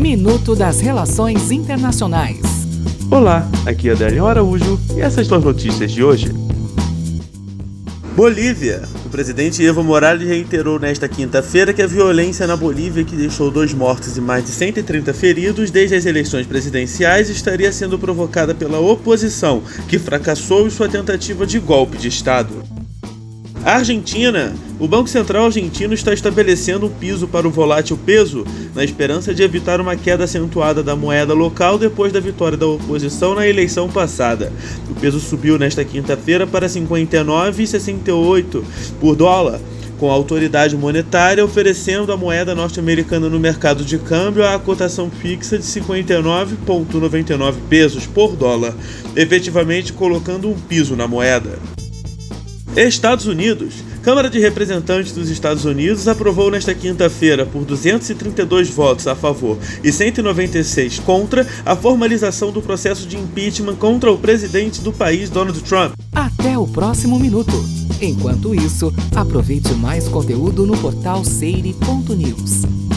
Minuto das Relações Internacionais. Olá, aqui é Adélio Araújo e essas são as notícias de hoje. Bolívia. O presidente Evo Morales reiterou nesta quinta-feira que a violência na Bolívia, que deixou dois mortos e mais de 130 feridos desde as eleições presidenciais, estaria sendo provocada pela oposição, que fracassou em sua tentativa de golpe de Estado. Argentina. O Banco Central argentino está estabelecendo um piso para o volátil peso, na esperança de evitar uma queda acentuada da moeda local depois da vitória da oposição na eleição passada. O peso subiu nesta quinta-feira para 59,68 por dólar com a autoridade monetária oferecendo a moeda norte-americana no mercado de câmbio a cotação fixa de 59,99 pesos por dólar, efetivamente colocando um piso na moeda. Estados Unidos. Câmara de Representantes dos Estados Unidos aprovou nesta quinta-feira, por 232 votos a favor e 196 contra, a formalização do processo de impeachment contra o presidente do país, Donald Trump. Até o próximo minuto. Enquanto isso, aproveite mais conteúdo no portal seire.news.